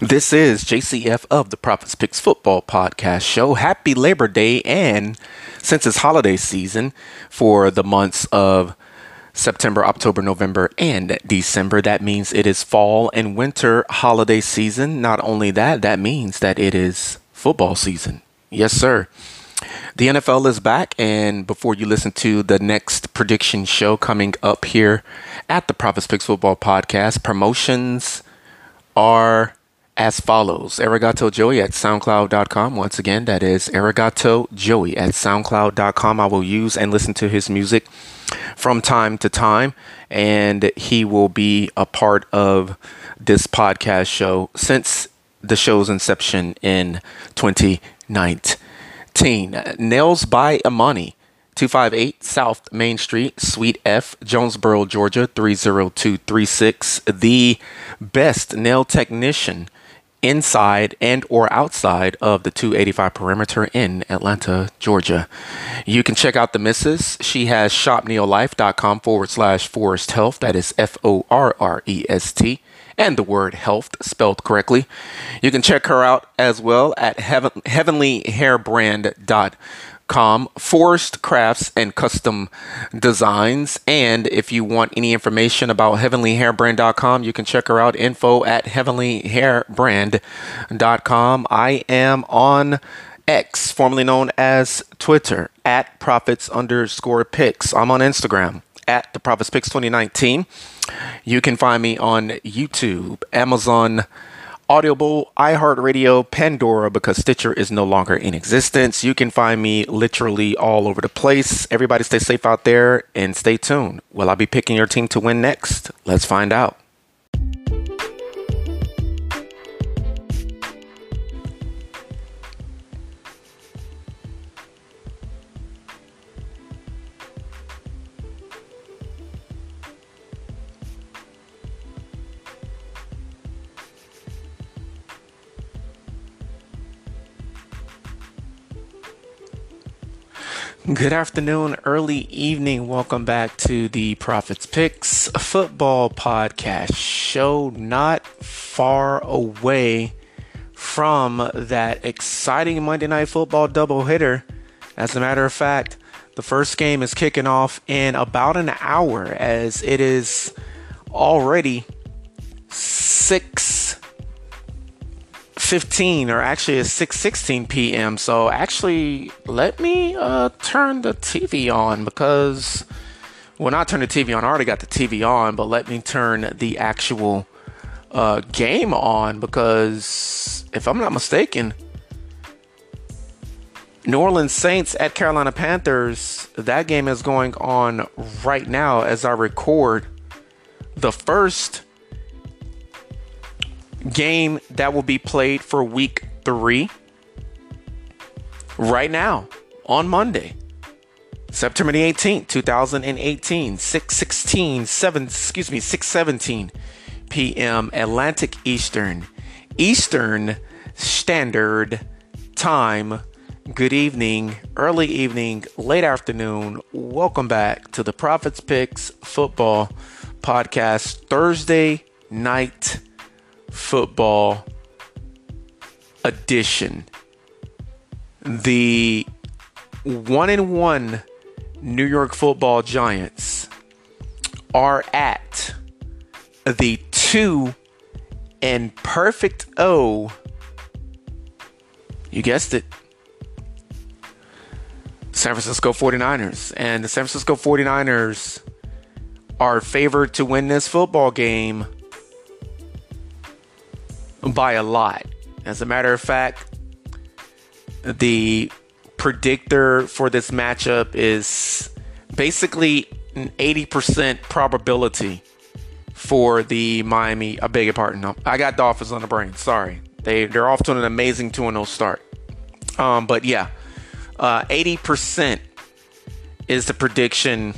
This is JCF of the Prophets Picks Football Podcast Show. Happy Labor Day, and since it's holiday season for the months of September, October, November, and December, that means it is fall and winter holiday season. Not only that, that means that it is football season. Yes, sir. The NFL is back, and before you listen to the next prediction show coming up here at the Prophets Picks Football Podcast, promotions are as follows Arigato Joey at SoundCloud.com. Once again, that is Arigato Joey at SoundCloud.com. I will use and listen to his music from time to time, and he will be a part of this podcast show since the show's inception in 2019. Nails by Amani. 258 South Main Street, Suite F, Jonesboro, Georgia 30236. The best nail technician inside and or outside of the 285 perimeter in Atlanta, Georgia. You can check out the missus. She has shopneolife.com forward slash forrest health. That is F O R R E S T and the word health spelled correctly. You can check her out as well at heaven, heavenlyhairbrand.com, Forrest Crafts and Custom Designs. And if you want any information about heavenlyhairbrand.com, you can check her out info at heavenlyhairbrand.com. I am on X, formerly known as Twitter, at profits underscore picks. I'm on Instagram at the Prophets Picks 2019. You can find me on YouTube, Amazon, Audible, iHeartRadio, Pandora, because Stitcher is no longer in existence. You can find me literally all over the place. Everybody stay safe out there and stay tuned. Will I be picking your team to win next? Let's find out. Good afternoon, early evening. Welcome back to the Prophets Picks football podcast show. Not far away from that exciting Monday Night Football doubleheader. As a matter of fact, the first game is kicking off in about an hour as it is already 6 15 or actually it's 6:16 p.m. So actually let me uh, turn the TV on because well not turn the TV on. I already got the TV on, but let me turn the actual uh, game on because if I'm not mistaken, New Orleans Saints at Carolina Panthers, that game is going on right now as I record. The first game that will be played for week three right now on Monday, September the 18th, 2018, 616, 7, excuse me, 617 p.m. Atlantic Eastern, Eastern Standard Time. Good evening, early evening, late afternoon. Welcome back to the Prophets Picks Football Podcast Thursday night football edition. The one in one New York football giants are at the two and perfect O. You guessed it. San Francisco 49ers. And the San Francisco 49ers are favored to win this football game by a lot. As a matter of fact, the predictor for this matchup is basically an 80% probability for the Miami. I beg your pardon. I got Dolphins on the brain. Sorry. They, they're off to an amazing 2 0 start. Um, but yeah, uh, 80% is the prediction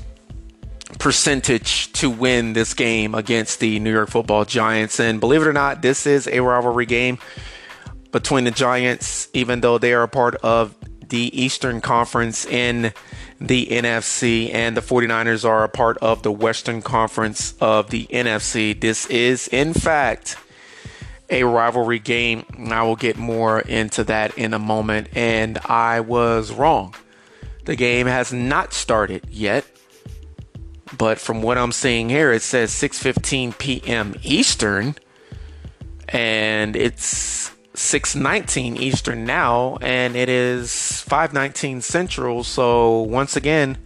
percentage to win this game against the New York Football Giants. And believe it or not, this is a rivalry game between the Giants, even though they are a part of the Eastern Conference in the NFC, and the 49ers are a part of the Western Conference of the NFC. This is, in fact, a rivalry game. And I will get more into that in a moment. And I was wrong. The game has not started yet. But from what I'm seeing here, it says 6:15 p.m. Eastern, and it's 6:19 Eastern now, and it is 5:19 Central. So once again,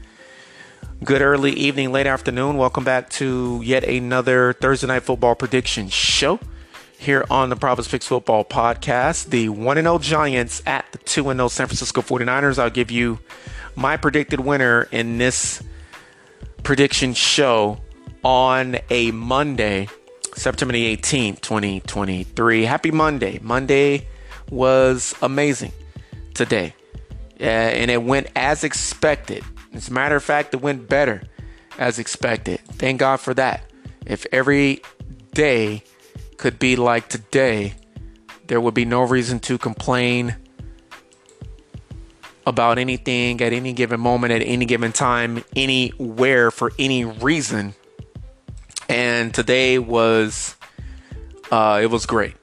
good early evening, late afternoon. Welcome back to yet another Thursday night football prediction show here on the Prophets Picks Football Podcast. The 1 0 Giants at the 2 0 San Francisco 49ers. I'll give you my predicted winner in this prediction show on a Monday, September the 18th, 2023. Happy Monday. Monday was amazing today. Uh, and it went as expected. As a matter of fact, it went better as expected. Thank God for that. If every day could be like today, there would be no reason to complain about anything at any given moment, at any given time, anywhere for any reason. And today was, uh, it was great.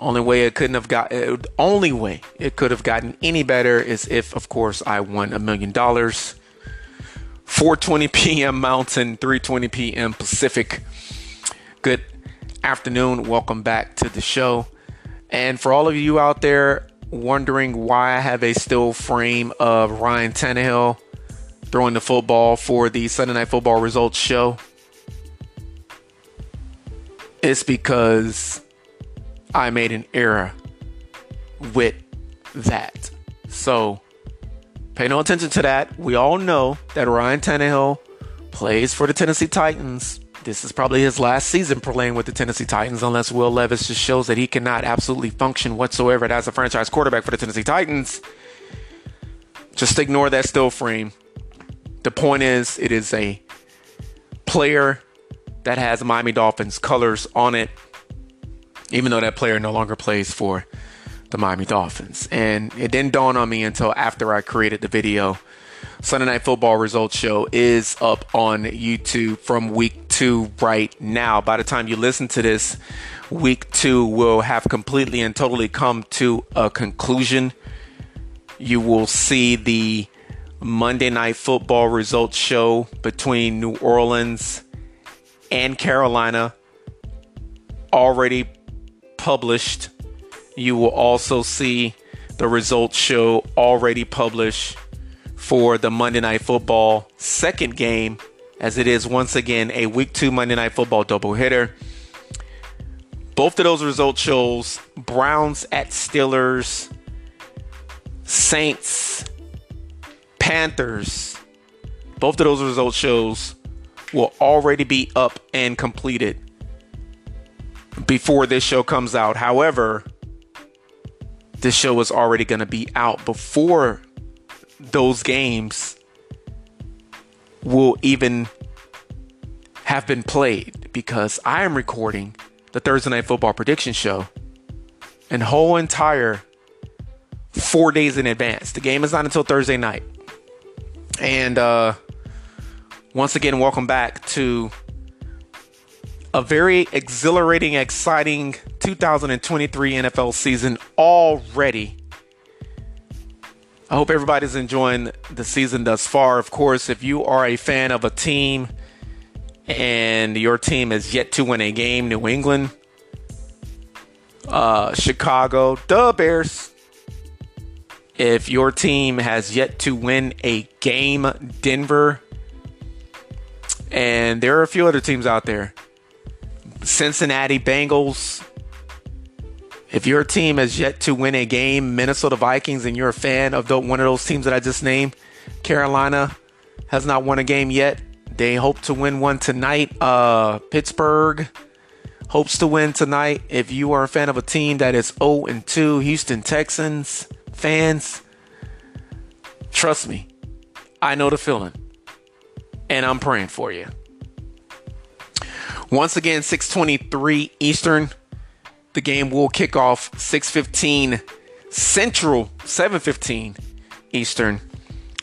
Only way it couldn't have got, uh, only way it could have gotten any better is if, of course, I won a million dollars. 4:20 p.m. Mountain, 3:20 p.m. Pacific. Good afternoon. Welcome back to the show. And for all of you out there wondering why I have a still frame of Ryan Tannehill throwing the football for the Sunday Night Football results show, it's because I made an error with that. So pay no attention to that. We all know that Ryan Tannehill plays for the Tennessee Titans this is probably his last season playing with the Tennessee Titans, unless Will Levis just shows that he cannot absolutely function whatsoever as a franchise quarterback for the Tennessee Titans. Just ignore that still frame. The point is, it is a player that has Miami Dolphins colors on it, even though that player no longer plays for the Miami Dolphins. And it didn't dawn on me until after I created the video Sunday Night Football Results Show is up on YouTube from week two right now. By the time you listen to this, week two will have completely and totally come to a conclusion. You will see the Monday Night Football Results Show between New Orleans and Carolina already published. You will also see the results show already published for the Monday Night Football second game, as it is once again a Week 2 Monday Night Football doubleheader. Both of those results shows Browns at Steelers, Saints, Panthers. Both of those results shows will already be up and completed before this show comes out. However, this show is already going to be out before those games will even have been played because I am recording the Thursday Night Football prediction show and whole entire four days in advance. The game is not until Thursday night. And uh, once again, welcome back to a very exhilarating, exciting 2023 NFL season already I hope everybody's enjoying the season thus far. Of course, if you are a fan of a team and your team has yet to win a game, New England, uh, Chicago, the Bears. If your team has yet to win a game, Denver, and there are a few other teams out there, Cincinnati Bengals, if your team has yet to win a game, Minnesota Vikings, and you're a fan of the, one of those teams that I just named, Carolina has not won a game yet. They hope to win one tonight. Uh, Pittsburgh hopes to win tonight. If you are a fan of a team that is 0 and 2, Houston Texans fans, trust me, I know the feeling, and I'm praying for you. Once again, 623 Eastern. The game will kick off 6:15 Central, 7:15 Eastern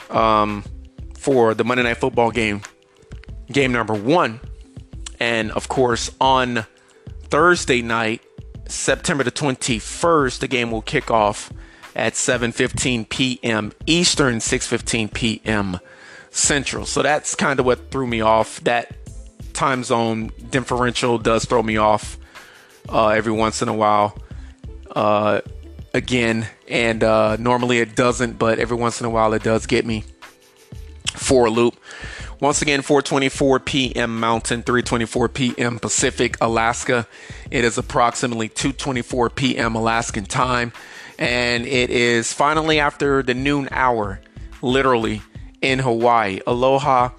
um, for the Monday Night Football game, game number one, and of course on Thursday night September the 21st, the game will kick off at 7:15 p.m. Eastern, 6:15 p.m. Central. So that's kind of what threw me off. That time zone differential does throw me off uh, every once in a while. Uh, again, and uh, normally it doesn't, but every once in a while it does get me for a loop. Once again, 4:24 p.m. Mountain, 3:24 p.m. Pacific, Alaska. It is approximately 2:24 p.m. Alaskan time, and it is finally after the noon hour, literally in Hawaii. Aloha,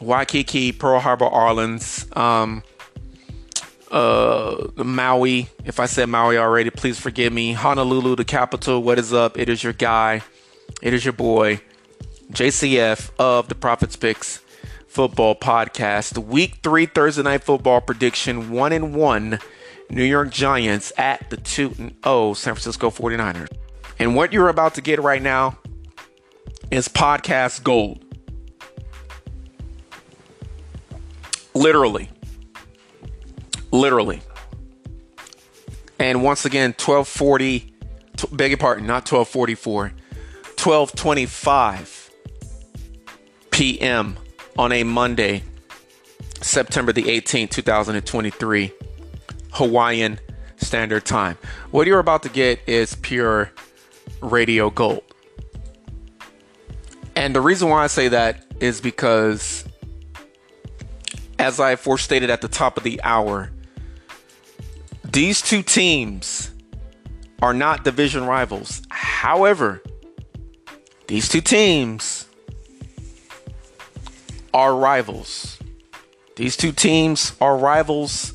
Waikiki, Pearl Harbor Islands, um, uh, Maui. If I said Maui already, please forgive me. Honolulu, the capital. What is up? It is your guy. It is your boy, JCF of the Prophets Picks Football Podcast. Week three Thursday night football prediction: one and one. New York Giants at the 2 and 0 San Francisco 49ers. And what you're about to get right now is podcast gold. Literally. Literally. And once again, 1240, t- beg your pardon, not 1244, 1225 p.m. on a Monday, September the 18th, 2023, Hawaiian Standard Time. What you're about to get is pure radio gold. And the reason why I say that is because, as I forestated at the top of the hour, these two teams are not division rivals. However, these two teams are rivals. These two teams are rivals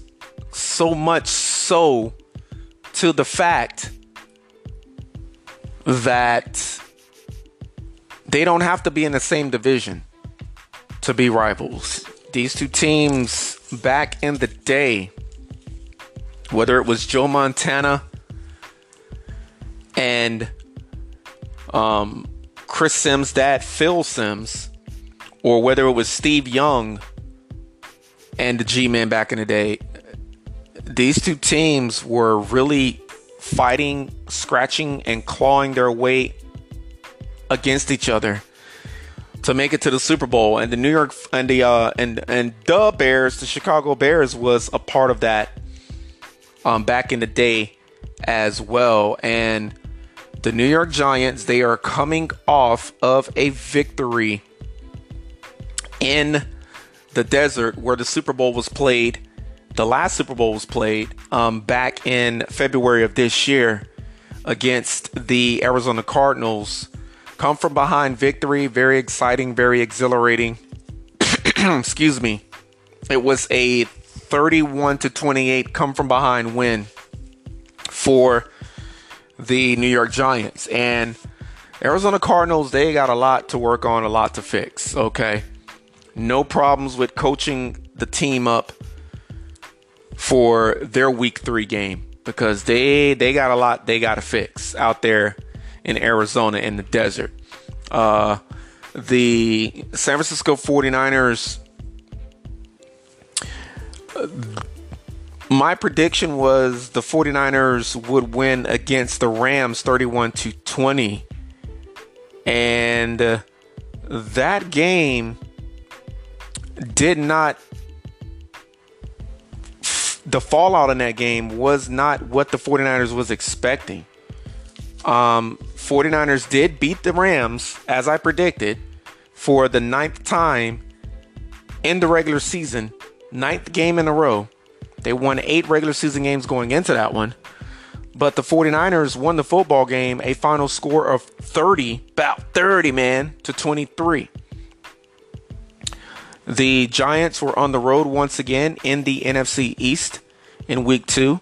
so much so to the fact that they don't have to be in the same division to be rivals. These two teams back in the day whether it was Joe Montana and um, Chris Simms' dad, Phil Simms, or whether it was Steve Young and the G Men back in the day, these two teams were really fighting, scratching, and clawing their way against each other to make it to the Super Bowl. And the New York and the uh, and and the Bears, the Chicago Bears, was a part of that um, back in the day as well. And the New York Giants, they are coming off of a victory in the desert where the Super Bowl was played. The last Super Bowl was played um, back in February of this year against the Arizona Cardinals. Come from behind victory, very exciting, very exhilarating. Excuse me. It was a 31 to 28 come from behind win for the New York Giants. And Arizona Cardinals, they got a lot to work on, a lot to fix. Okay. No problems with coaching the team up for their week three game because they they got a lot they got to fix out there in Arizona in the desert. Uh, the San Francisco 49ers my prediction was the 49ers would win against the Rams 31 to 20. And uh, that game did not the fallout in that game was not what the 49ers was expecting. Um, 49ers did beat the Rams as I predicted for the ninth time in the regular season ninth game in a row. They won eight regular season games going into that one. But the 49ers won the football game, a final score of 30, about 30, man, to 23. The Giants were on the road once again in the NFC East in week two.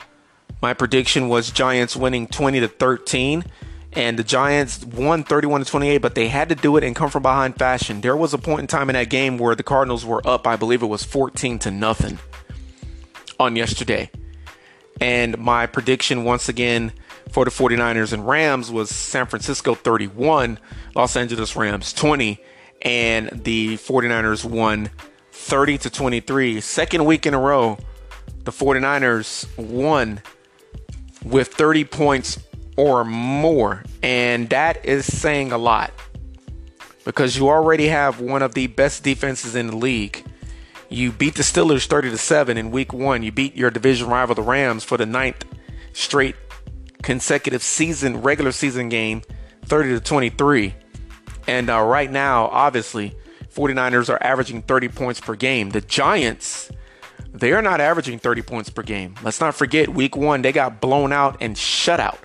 My prediction was Giants winning 20 to 13 and the Giants won 31 to 28, but they had to do it in come from behind fashion. There was a point in time in that game where the Cardinals were up, I believe it was 14 to nothing on yesterday. And my prediction once again for the 49ers and Rams was San Francisco 31, Los Angeles Rams 20, and the 49ers won 30 to 23. Second week in a row, the 49ers won with 30 points or more. And that is saying a lot because you already have one of the best defenses in the league. You beat the Steelers 30 to 7 in week 1. You beat your division rival the Rams for the ninth straight consecutive season regular season game 30 to 23. And uh, right now, obviously, 49ers are averaging 30 points per game. The Giants, they are not averaging 30 points per game. Let's not forget, week one, they got blown out and shut out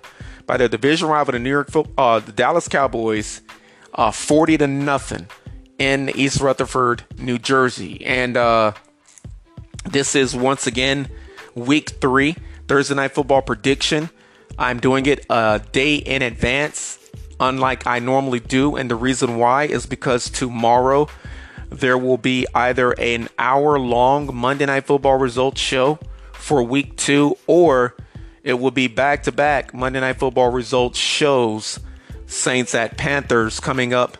by their division rival, the New York, uh, the Dallas Cowboys, uh, 40 to nothing in East Rutherford, New Jersey. And uh, this is once again week three, Thursday night football prediction. I'm doing it a day in advance unlike I normally do. And the reason why is because tomorrow there will be either an hour long Monday Night Football results show for week two, or it will be back to back Monday Night Football results shows. Saints at Panthers coming up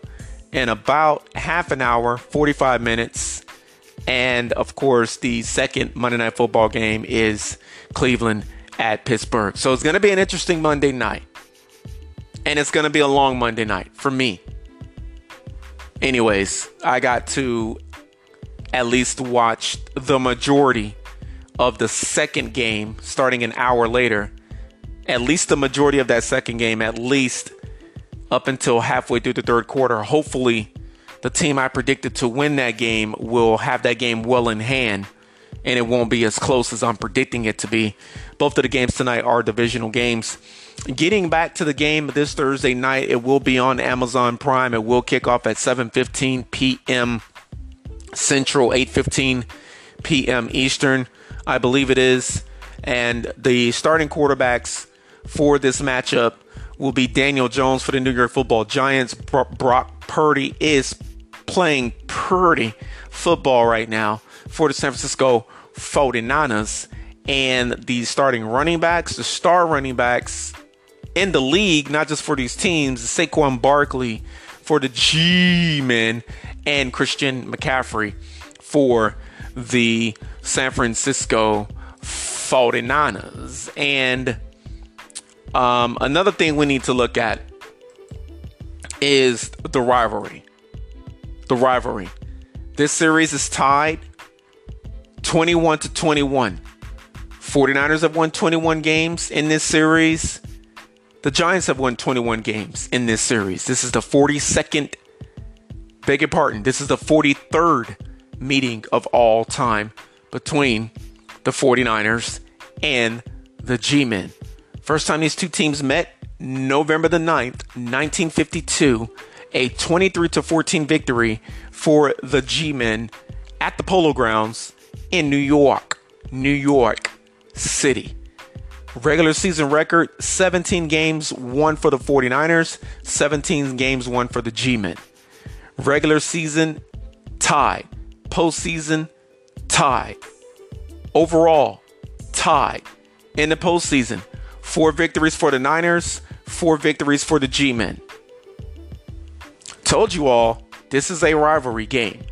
in about half an hour, 45 minutes. And of course, the second Monday Night Football game is Cleveland at Pittsburgh. So it's going to be an interesting Monday night. And it's going to be a long Monday night for me. Anyways, I got to at least watch the majority of the second game starting an hour later. At least the majority of that second game, at least up until halfway through the third quarter. Hopefully, the team I predicted to win that game will have that game well in hand and it won't be as close as I'm predicting it to be. Both of the games tonight are divisional games. Getting back to the game this Thursday night, it will be on Amazon Prime. It will kick off at 7:15 p.m. Central, 8:15 p.m. Eastern, I believe it is. And the starting quarterbacks for this matchup will be Daniel Jones for the New York Football Giants. Brock Purdy is playing pretty football right now for the San Francisco 49ers. And the starting running backs, the star running backs in the league, not just for these teams, Saquon Barkley for the G men and Christian McCaffrey for the San Francisco 49ers. And um, another thing we need to look at is the rivalry. The rivalry. This series is tied 21 to 21. 49ers have won 21 games in this series. The Giants have won 21 games in this series. This is the 42nd, beg your pardon, this is the 43rd meeting of all time between the 49ers and the G Men. First time these two teams met, November the 9th, 1952, a 23 to 14 victory for the G Men at the Polo Grounds in New York, New York City. Regular season record 17 games, one for the 49ers, 17 games, one for the G Men. Regular season tied, postseason tied, overall tied. In the postseason, four victories for the Niners, four victories for the G Men. Told you all, this is a rivalry game.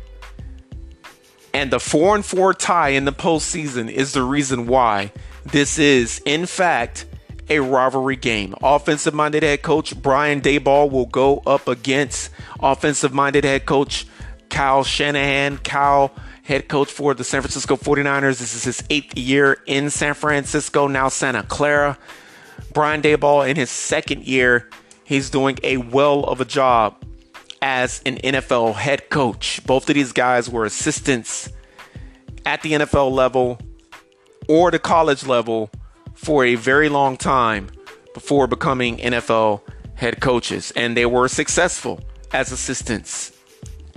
And the 4 and 4 tie in the postseason is the reason why this is, in fact, a rivalry game. Offensive minded head coach Brian Daboll will go up against offensive minded head coach Kyle Shanahan. Kyle, head coach for the San Francisco 49ers. This is his eighth year in San Francisco, now Santa Clara. Brian Daboll, in his second year, he's doing a well of a job as an NFL head coach. Both of these guys were assistants at the NFL level or the college level for a very long time before becoming NFL head coaches. And they were successful as assistants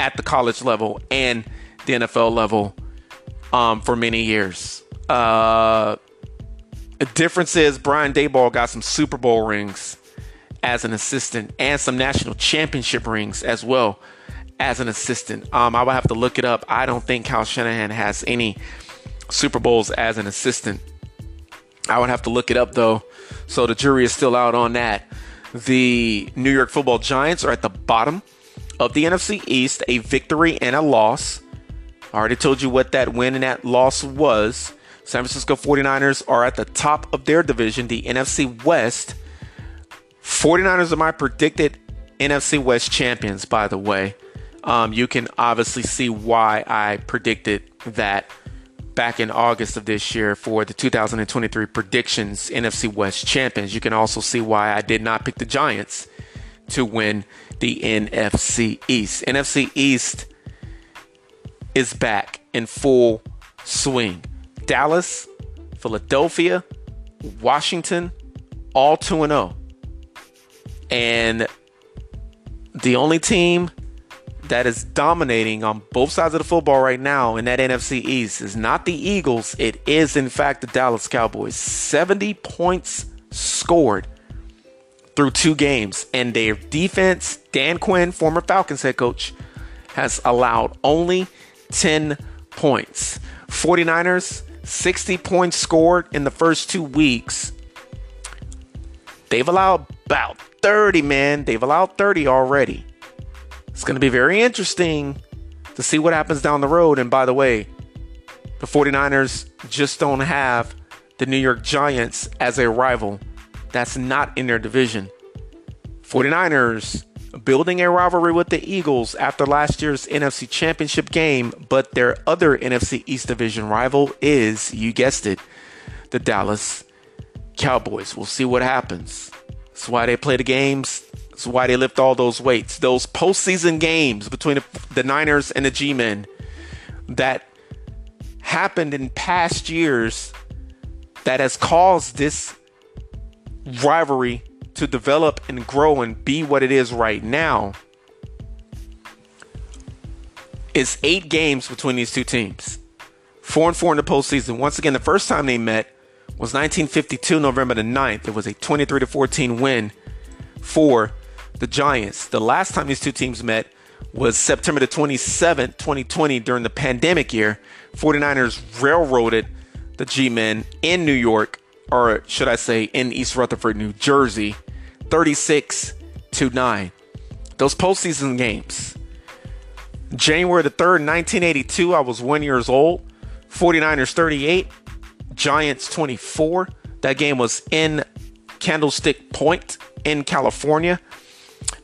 at the college level and the NFL level um, for many years. Uh, the difference is Brian Daboll got some Super Bowl rings as an assistant and some national championship rings as well as an assistant. Um, I would have to look it up. I don't think Kyle Shanahan has any Super Bowls as an assistant. I would have to look it up though. So the jury is still out on that. The New York football giants are at the bottom of the NFC East, a victory and a loss. I already told you what that win and that loss was. San Francisco 49ers are at the top of their division, the NFC West. 49ers are my predicted NFC West champions, by the way. Um, you can obviously see why I predicted that back in August of this year for the 2023 predictions NFC West champions. You can also see why I did not pick the Giants to win the NFC East. NFC East is back in full swing. Dallas, Philadelphia, Washington, all 2 0. And the only team that is dominating on both sides of the football right now in that NFC East is not the Eagles. It is, in fact, the Dallas Cowboys. 70 points scored through two games. And their defense, Dan Quinn, former Falcons head coach, has allowed only 10 points. 49ers, 60 points scored in the first two weeks. They've allowed about 30, man. They've allowed 30 already. It's going to be very interesting to see what happens down the road. And by the way, the 49ers just don't have the New York Giants as a rival. That's not in their division. 49ers building a rivalry with the Eagles after last year's NFC Championship game, but their other NFC East Division rival is, you guessed it, the Dallas Cowboys. We'll see what happens. That's why they play the games. That's why they lift all those weights. Those postseason games between the, the Niners and the G Men that happened in past years that has caused this rivalry to develop and grow and be what it is right now is eight games between these two teams. Four and four in the postseason. Once again, the first time they met was 1952, November the 9th. It was a 23 to 14 win for the Giants. The last time these two teams met was September the 27th, 2020, during the pandemic year. 49ers railroaded the G Men in New York, or should I say, in East Rutherford, New Jersey, 36 to 9. Those postseason games. January the 3rd, 1982, I was one years old. 49ers 38, Giants 24. That game was in Candlestick Point in California.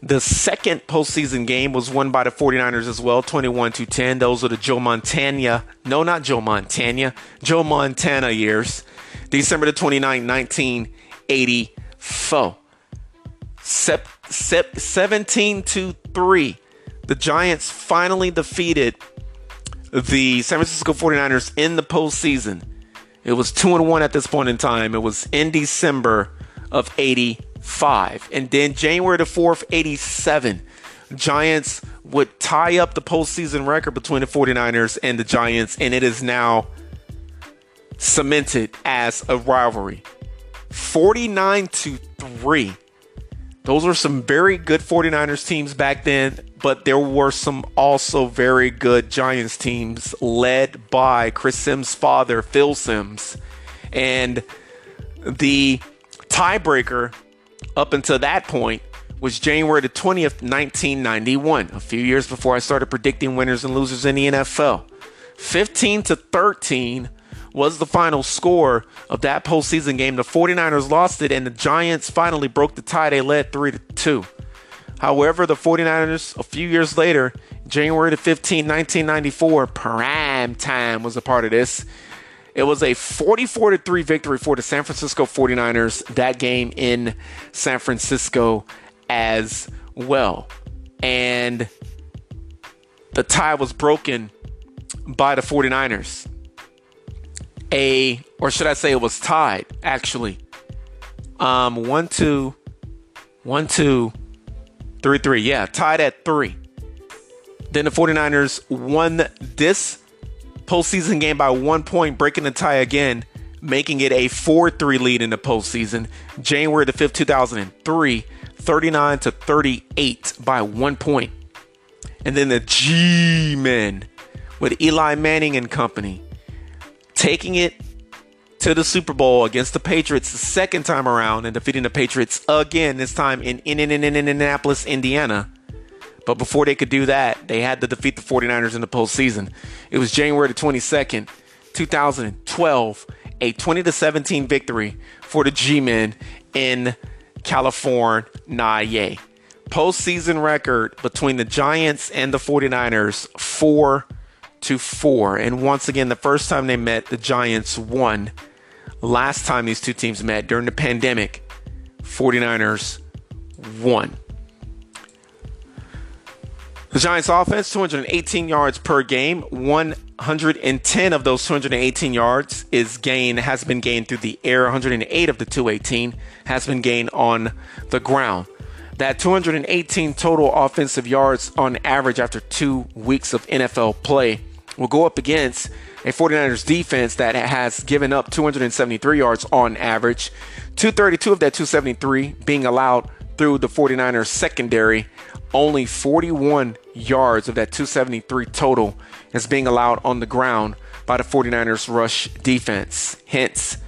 The second postseason game was won by the 49ers as well, 21 to 10. Those are the Joe Montana, no, not Joe Montana, Joe Montana years. December the 29th, 1984. Sep, sep, 17 to 3. The Giants finally defeated the San Francisco 49ers in the postseason. It was 2 and 1 at this point in time. It was in December of 85. And then January the 4th, 87, Giants would tie up the postseason record between the 49ers and the Giants, and it is now cemented as a rivalry. 49 to 3. Those were some very good 49ers teams back then, but there were some also very good Giants teams led by Chris Simms' father, Phil Simms. And the tiebreaker up until that point was January the 20th, 1991, a few years before I started predicting winners and losers in the NFL. 15 to 13 was the final score of that postseason game. The 49ers lost it, and the Giants finally broke the tie. They led 3 to 2. However, the 49ers, a few years later, January the 15th, 1994, prime time was a part of this. It was a 44 to 3 victory for the San Francisco 49ers that game in San Francisco as well. And the tie was broken by the 49ers. A or should I say it was tied actually. Um 1 2 1 2 3 3. Yeah, tied at 3. Then the 49ers won this postseason game by one point, breaking the tie again, making it a 4 3 lead in the postseason. January the 5th, 2003, 39 to 38 by one point. And then the G Men with Eli Manning and company taking it to the Super Bowl against the Patriots the second time around and defeating the Patriots again, this time in in in in Indianapolis, Indiana. But before they could do that, they had to defeat the 49ers in the postseason. It was January the 22nd, 2012, a 20 to 17 victory for the G-men in California. Postseason record between the Giants and the 49ers 4 to 4. And once again, the first time they met, the Giants won. Last time these two teams met during the pandemic, 49ers won. The Giants offense, 218 yards per game. 110 of those 218 yards is gained, has been gained through the air. 108 of the 218 has been gained on the ground. That 218 total offensive yards on average after two weeks of NFL play will go up against a 49ers defense that has given up 273 yards on average, 232 of that 273 being allowed through the 49ers secondary. Only 41 yards of that 273 total is being allowed on the ground by the 49ers rush defense. Hence,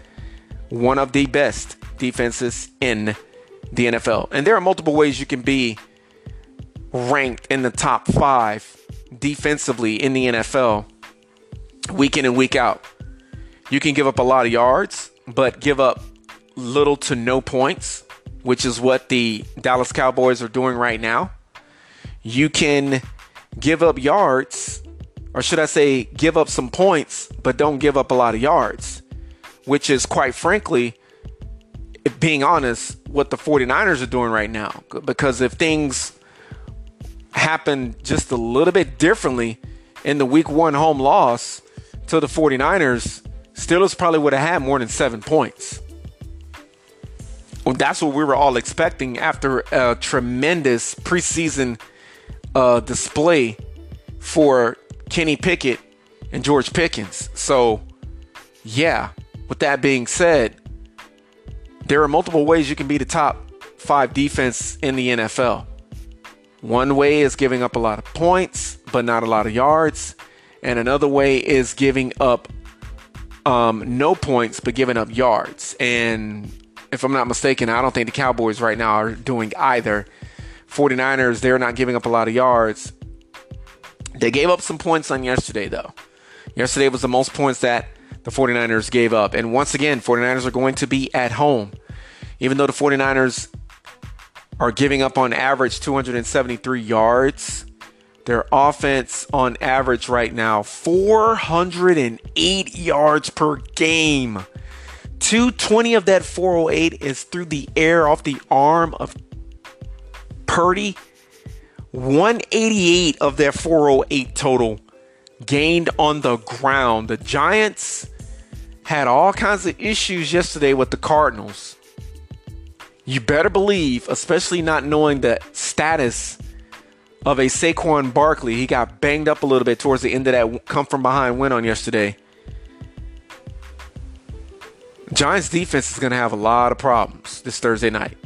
one of the best defenses in the NFL. And there are multiple ways you can be ranked in the top five defensively in the NFL week in and week out. You can give up a lot of yards, but give up little to no points, which is what the Dallas Cowboys are doing right now. You can give up yards, or should I say, give up some points, but don't give up a lot of yards, which is quite frankly, being honest, what the 49ers are doing right now. Because if things happen just a little bit differently in the week one home loss to the 49ers, Steelers probably would have had more than seven points. Well, that's what we were all expecting after a tremendous preseason uh, display for Kenny Pickett and George Pickens. So, yeah, with that being said, there are multiple ways you can be the top five defense in the NFL. One way is giving up a lot of points, but not a lot of yards. And another way is giving up um, no points, but giving up yards. And if I'm not mistaken, I don't think the Cowboys right now are doing either. 49ers, they're not giving up a lot of yards. They gave up some points on yesterday, though. Yesterday was the most points that the 49ers gave up. And once again, 49ers are going to be at home. Even though the 49ers are giving up on average 273 yards, their offense on average right now 408 yards per game. 220 of that 408 is through the air off the arm of Purdy. 188 of their 408 total gained on the ground. The Giants had all kinds of issues yesterday with the Cardinals. You better believe, especially not knowing the status of a Saquon Barkley. He got banged up a little bit towards the end of that come from behind win on yesterday. Giants defense is going to have a lot of problems this Thursday night.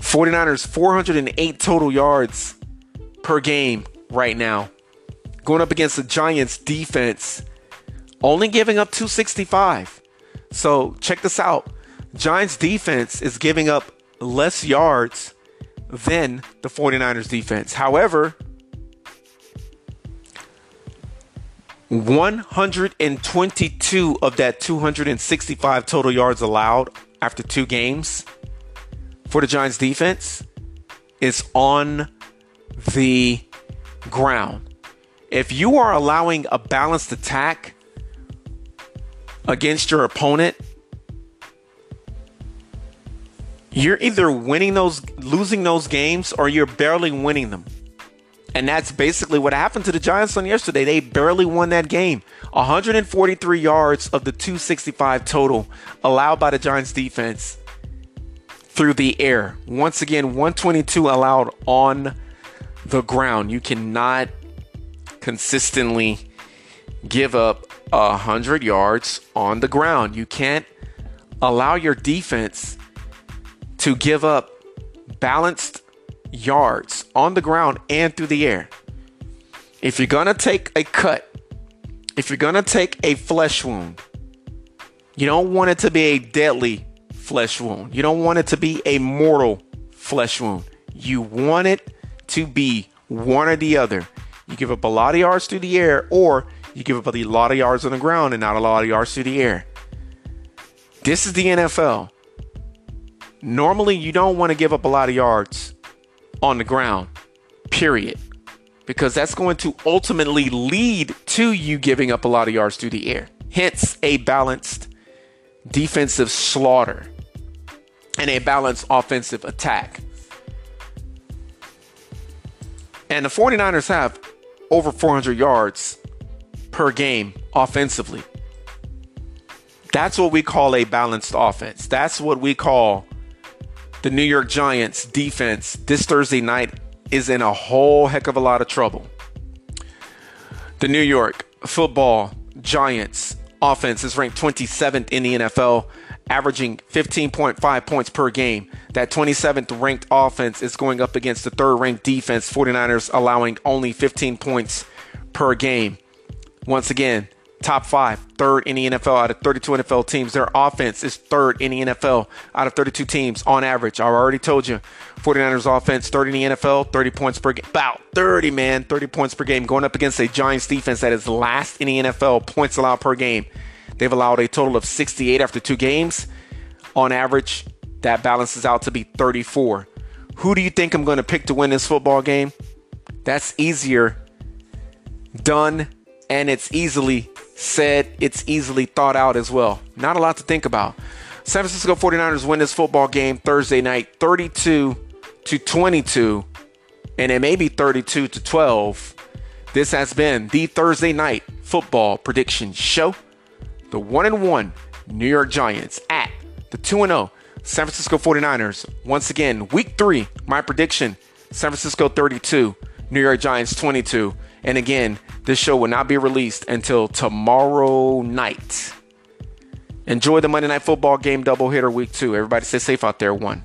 49ers 408 total yards per game right now. Going up against the Giants defense only giving up 265. So, check this out. Giants defense is giving up less yards than the 49ers defense. However, 122 of that 265 total yards allowed after two games for the Giants defense is on the ground. If you are allowing a balanced attack against your opponent, you're either winning those losing those games or you're barely winning them. And that's basically what happened to the Giants on yesterday. They barely won that game. 143 yards of the 265 total allowed by the Giants defense through the air. Once again, 122 allowed on the ground. You cannot consistently give up 100 yards on the ground. You can't allow your defense to give up balanced yards on the ground and through the air. If you're going to take a cut, if you're going to take a flesh wound, you don't want it to be a deadly flesh wound. You don't want it to be a mortal flesh wound. You want it to be one or the other. You give up a lot of yards through the air, or you give up a lot of yards on the ground and not a lot of yards through the air. This is the NFL. Normally, you don't want to give up a lot of yards on the ground, period, because that's going to ultimately lead to you giving up a lot of yards through the air. Hence, a balanced defensive slaughter and a balanced offensive attack. And the 49ers have over 400 yards per game offensively. That's what we call a balanced offense. That's what we call the New York Giants defense this Thursday night is in a whole heck of a lot of trouble. The New York football Giants offense is ranked 27th in the NFL, averaging 15.5 points per game. That 27th ranked offense is going up against the third ranked defense, 49ers allowing only 15 points per game. Once again, top five, third in the NFL out of 32 NFL teams. Their offense is third in the NFL out of 32 teams on average. I already told you, 49ers offense, third in the NFL, 30 points per game. About 30, man, 30 points per game. Going up against a Giants defense that is last in the NFL, points allowed per game. They've allowed a total of 68 after two games. On average, that balances out to be 34. Who do you think I'm going to pick to win this football game? That's easier done and it's easily said, it's easily thought out as well. Not a lot to think about. San Francisco 49ers win this football game Thursday night 32 to 22 and it may be 32 to 12. This has been the Thursday night football prediction show. The 1 and 1 New York Giants at the 2 and 0 San Francisco 49ers. Once again, week 3, my prediction, San Francisco 32, New York Giants 22. And again, this show will not be released until tomorrow night. Enjoy the Monday Night Football game doubleheader week two. Everybody stay safe out there. One.